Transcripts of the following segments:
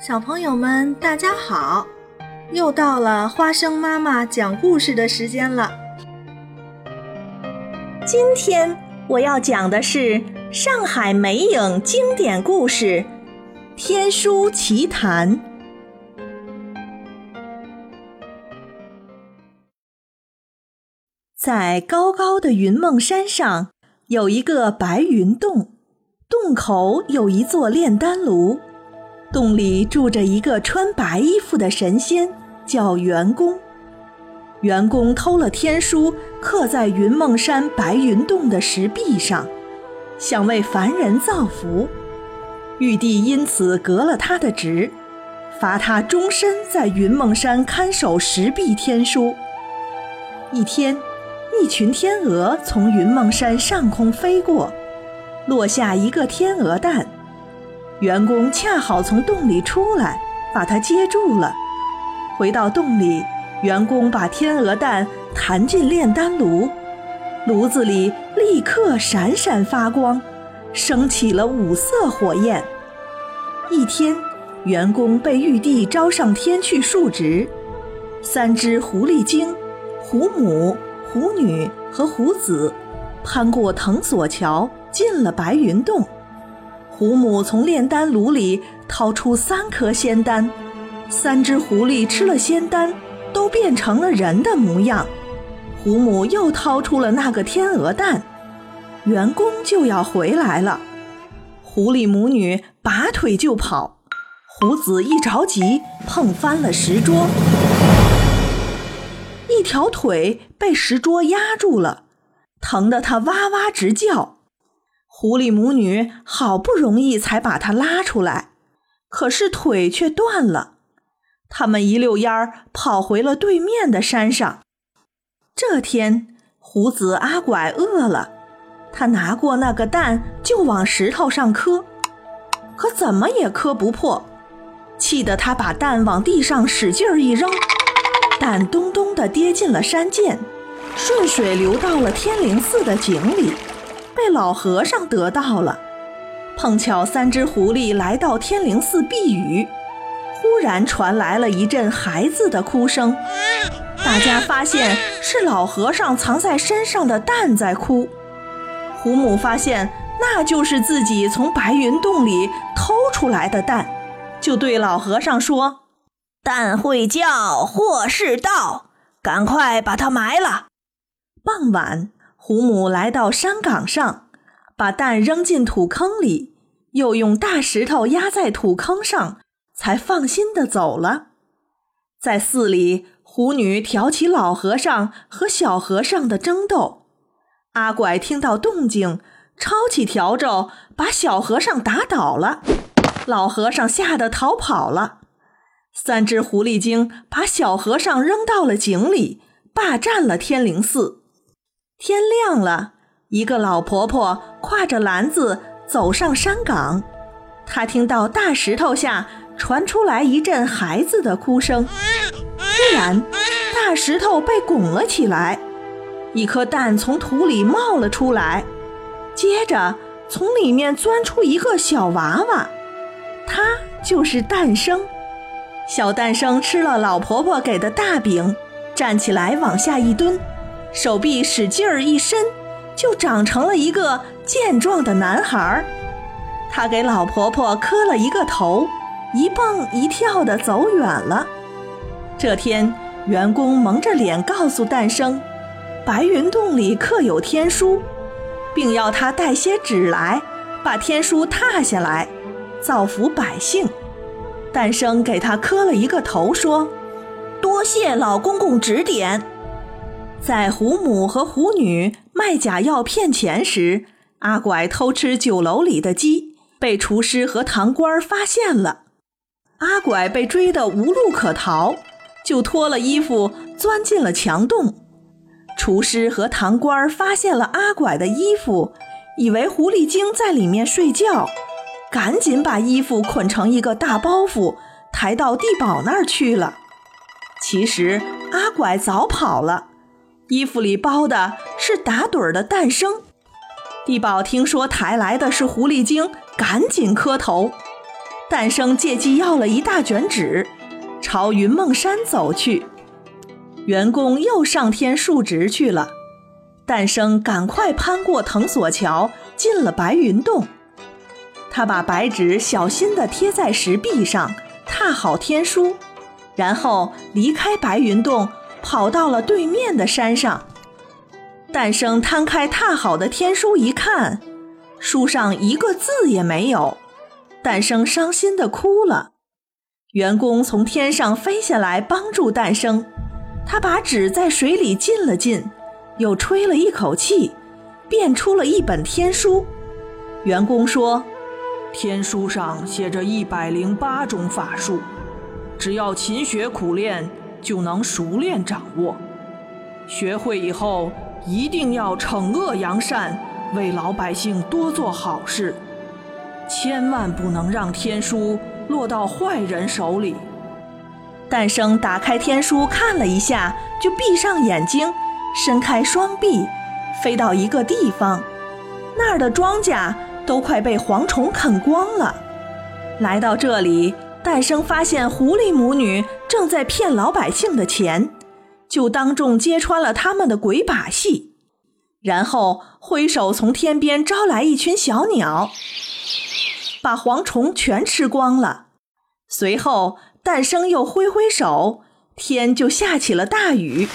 小朋友们，大家好！又到了花生妈妈讲故事的时间了。今天我要讲的是上海美影经典故事《天书奇谈》。在高高的云梦山上，有一个白云洞，洞口有一座炼丹炉。洞里住着一个穿白衣服的神仙，叫元公。元公偷了天书，刻在云梦山白云洞的石壁上，想为凡人造福。玉帝因此革了他的职，罚他终身在云梦山看守石壁天书。一天，一群天鹅从云梦山上空飞过，落下一个天鹅蛋。员工恰好从洞里出来，把它接住了。回到洞里，员工把天鹅蛋弹进炼丹炉，炉子里立刻闪闪发光，升起了五色火焰。一天，员工被玉帝招上天去述职，三只狐狸精——狐母、狐女和狐子，攀过藤索桥，进了白云洞。胡母从炼丹炉里掏出三颗仙丹，三只狐狸吃了仙丹，都变成了人的模样。胡母又掏出了那个天鹅蛋，员工就要回来了。狐狸母女拔腿就跑，胡子一着急碰翻了石桌，一条腿被石桌压住了，疼得他哇哇直叫。狐狸母女好不容易才把它拉出来，可是腿却断了。他们一溜烟儿跑回了对面的山上。这天，胡子阿拐饿了，他拿过那个蛋就往石头上磕，可怎么也磕不破，气得他把蛋往地上使劲儿一扔，蛋咚咚地跌进了山涧，顺水流到了天灵寺的井里。被老和尚得到了，碰巧三只狐狸来到天灵寺避雨，忽然传来了一阵孩子的哭声。大家发现是老和尚藏在身上的蛋在哭。胡母发现那就是自己从白云洞里偷出来的蛋，就对老和尚说：“蛋会叫，祸是到，赶快把它埋了。”傍晚。胡母来到山岗上，把蛋扔进土坑里，又用大石头压在土坑上，才放心的走了。在寺里，狐女挑起老和尚和小和尚的争斗。阿拐听到动静，抄起笤帚把小和尚打倒了，老和尚吓得逃跑了。三只狐狸精把小和尚扔到了井里，霸占了天灵寺。天亮了，一个老婆婆挎着篮子走上山岗。她听到大石头下传出来一阵孩子的哭声，突然，大石头被拱了起来，一颗蛋从土里冒了出来，接着从里面钻出一个小娃娃，他就是诞生。小诞生吃了老婆婆给的大饼，站起来往下一蹲。手臂使劲儿一伸，就长成了一个健壮的男孩儿。他给老婆婆磕了一个头，一蹦一跳地走远了。这天，员工蒙着脸告诉诞生，白云洞里刻有天书，并要他带些纸来，把天书踏下来，造福百姓。诞生给他磕了一个头，说：“多谢老公公指点。”在胡母和胡女卖假药骗钱时，阿拐偷吃酒楼里的鸡，被厨师和堂倌发现了。阿拐被追得无路可逃，就脱了衣服钻进了墙洞。厨师和堂倌发现了阿拐的衣服，以为狐狸精在里面睡觉，赶紧把衣服捆成一个大包袱，抬到地保那儿去了。其实阿拐早跑了。衣服里包的是打盹儿的诞生。地宝听说抬来的是狐狸精，赶紧磕头。诞生借机要了一大卷纸，朝云梦山走去。员工又上天述职去了。诞生赶快攀过藤索桥，进了白云洞。他把白纸小心地贴在石壁上，踏好天书，然后离开白云洞，跑到了对面的山上。诞生摊开踏好的天书一看，书上一个字也没有。诞生伤心地哭了。员工从天上飞下来帮助诞生，他把纸在水里浸了浸。又吹了一口气，变出了一本天书。员工说：“天书上写着一百零八种法术，只要勤学苦练，就能熟练掌握。学会以后，一定要惩恶扬善，为老百姓多做好事，千万不能让天书落到坏人手里。”诞生打开天书看了一下，就闭上眼睛。伸开双臂，飞到一个地方，那儿的庄稼都快被蝗虫啃光了。来到这里，诞生发现狐狸母女正在骗老百姓的钱，就当众揭穿了他们的鬼把戏，然后挥手从天边招来一群小鸟，把蝗虫全吃光了。随后，诞生又挥挥手，天就下起了大雨。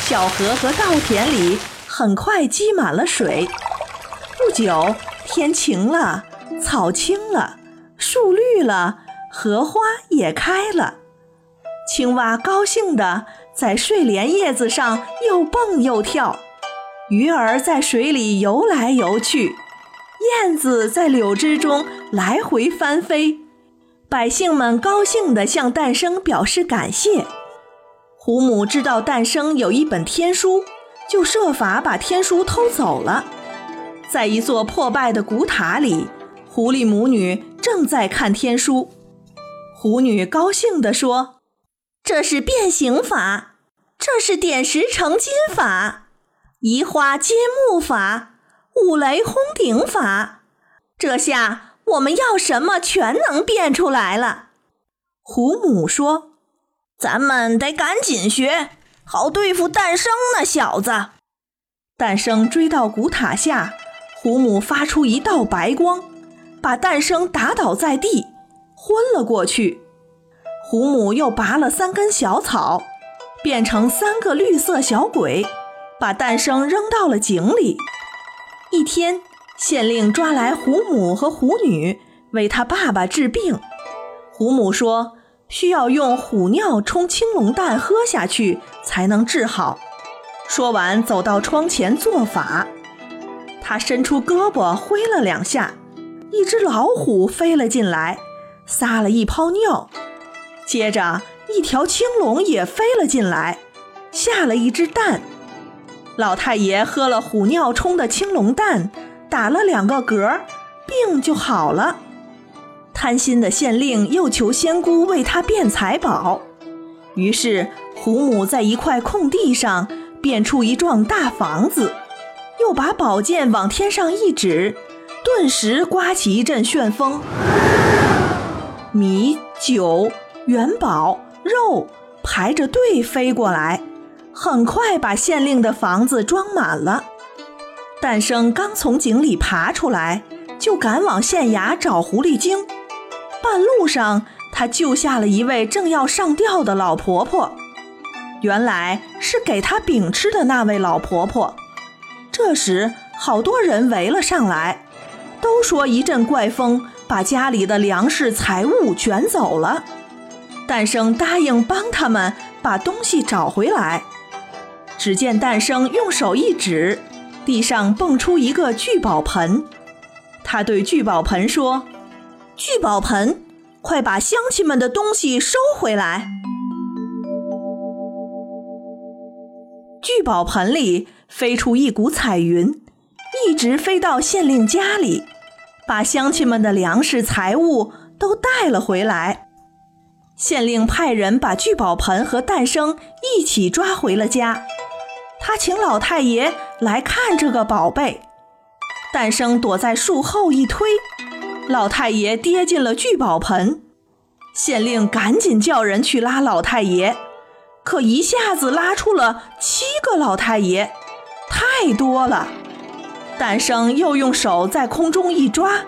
小河和稻田里很快积满了水，不久天晴了，草青了，树绿了，荷花也开了。青蛙高兴地在睡莲叶子上又蹦又跳，鱼儿在水里游来游去，燕子在柳枝中来回翻飞。百姓们高兴地向诞生表示感谢。胡母知道诞生有一本天书，就设法把天书偷走了。在一座破败的古塔里，狐狸母女正在看天书。狐女高兴地说：“这是变形法，这是点石成金法，移花接木法，五雷轰顶法。这下我们要什么全能变出来了。”胡母说。咱们得赶紧学，好对付诞生那小子。诞生追到古塔下，胡母发出一道白光，把诞生打倒在地，昏了过去。胡母又拔了三根小草，变成三个绿色小鬼，把诞生扔到了井里。一天，县令抓来胡母和胡女，为他爸爸治病。胡母说。需要用虎尿冲青龙蛋喝下去才能治好。说完，走到窗前做法。他伸出胳膊挥了两下，一只老虎飞了进来，撒了一泡尿。接着，一条青龙也飞了进来，下了一只蛋。老太爷喝了虎尿冲的青龙蛋，打了两个嗝，病就好了。贪心的县令又求仙姑为他变财宝，于是胡母在一块空地上变出一幢大房子，又把宝剑往天上一指，顿时刮起一阵旋风，米酒元宝肉排着队飞过来，很快把县令的房子装满了。诞生刚从井里爬出来，就赶往县衙找狐狸精。半路上，他救下了一位正要上吊的老婆婆，原来是给他饼吃的那位老婆婆。这时，好多人围了上来，都说一阵怪风把家里的粮食财物卷走了。诞生答应帮他们把东西找回来。只见诞生用手一指，地上蹦出一个聚宝盆，他对聚宝盆说。聚宝盆，快把乡亲们的东西收回来！聚宝盆里飞出一股彩云，一直飞到县令家里，把乡亲们的粮食财物都带了回来。县令派人把聚宝盆和诞生一起抓回了家。他请老太爷来看这个宝贝。诞生躲在树后一推。老太爷跌进了聚宝盆。县令赶紧叫人去拉老太爷，可一下子拉出了七个老太爷，太多了。诞生又用手在空中一抓，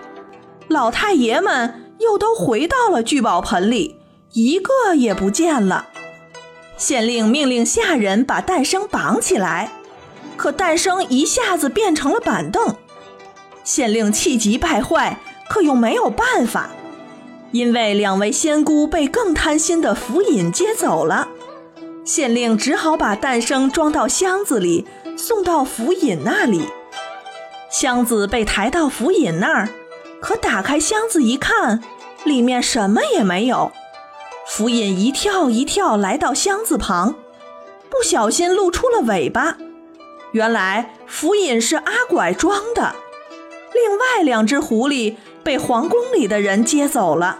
老太爷们又都回到了聚宝盆里，一个也不见了。县令命令下人把诞生绑起来，可诞生一下子变成了板凳。县令气急败坏，可又没有办法，因为两位仙姑被更贪心的府尹接走了。县令只好把诞生装到箱子里，送到府尹那里。箱子被抬到府尹那儿，可打开箱子一看，里面什么也没有。府尹一跳一跳来到箱子旁，不小心露出了尾巴。原来府尹是阿拐装的。另外两只狐狸被皇宫里的人接走了。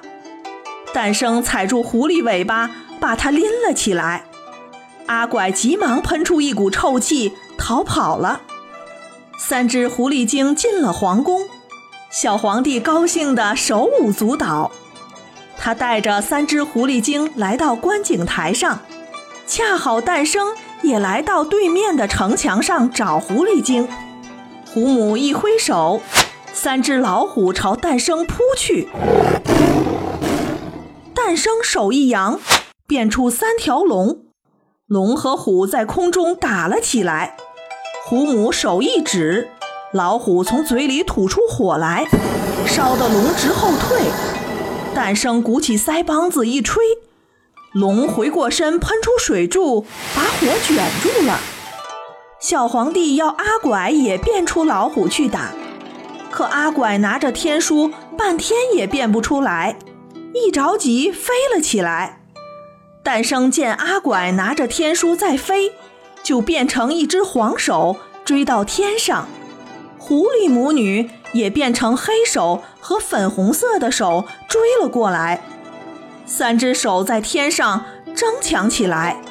诞生踩住狐狸尾巴，把它拎了起来。阿拐急忙喷出一股臭气，逃跑了。三只狐狸精进了皇宫，小皇帝高兴得手舞足蹈。他带着三只狐狸精来到观景台上，恰好诞生也来到对面的城墙上找狐狸精。狐母一挥手，三只老虎朝诞生扑去。诞生手一扬，变出三条龙，龙和虎在空中打了起来。虎母手一指，老虎从嘴里吐出火来，烧得龙直后退。诞生鼓起腮帮子一吹，龙回过身喷出水柱，把火卷住了。小皇帝要阿拐也变出老虎去打，可阿拐拿着天书半天也变不出来，一着急飞了起来。诞生见阿拐拿着天书在飞，就变成一只黄手追到天上。狐狸母女。也变成黑手和粉红色的手追了过来，三只手在天上争抢起来。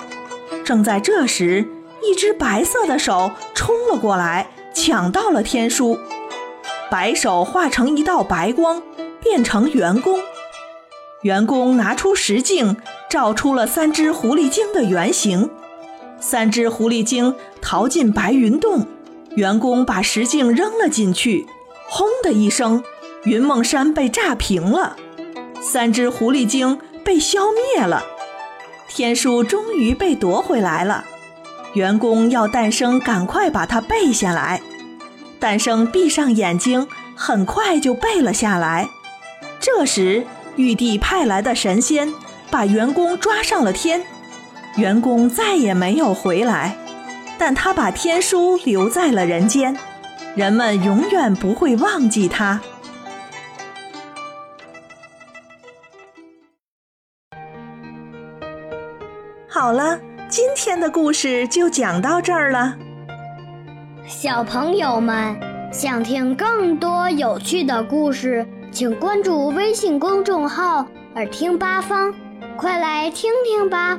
正在这时，一只白色的手冲了过来，抢到了天书。白手化成一道白光，变成圆弓。圆弓拿出石镜，照出了三只狐狸精的原形。三只狐狸精逃进白云洞，员工把石镜扔了进去。轰的一声，云梦山被炸平了，三只狐狸精被消灭了，天书终于被夺回来了。员工要诞生赶快把它背下来，诞生闭上眼睛，很快就背了下来。这时，玉帝派来的神仙把员工抓上了天，员工再也没有回来，但他把天书留在了人间。人们永远不会忘记他。好了，今天的故事就讲到这儿了。小朋友们想听更多有趣的故事，请关注微信公众号“耳听八方”，快来听听吧。